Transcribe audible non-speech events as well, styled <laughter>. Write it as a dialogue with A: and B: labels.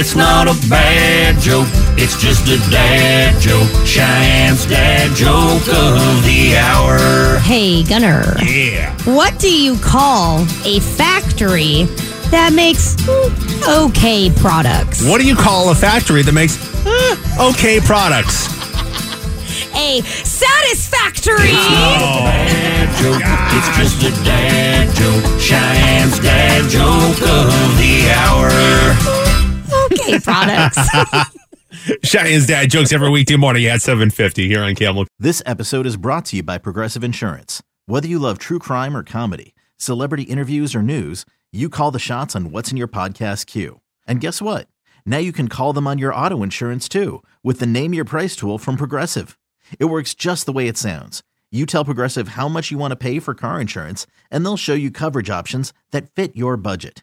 A: It's not a bad joke, it's just a dad joke. Cheyenne's dad joke of the hour.
B: Hey, Gunner.
A: Yeah.
B: What do you call a factory that makes mm, okay products?
C: What do you call a factory that makes eh, okay products?
B: A satisfactory.
A: Bad joke, it's just a dad joke. Cheyenne's dad joke of the hour.
B: Products. <laughs>
C: Cheyenne's dad jokes every weekday morning at 750 here on Camel.
D: This episode is brought to you by Progressive Insurance. Whether you love true crime or comedy, celebrity interviews or news, you call the shots on what's in your podcast queue. And guess what? Now you can call them on your auto insurance too with the Name Your Price tool from Progressive. It works just the way it sounds. You tell Progressive how much you want to pay for car insurance, and they'll show you coverage options that fit your budget.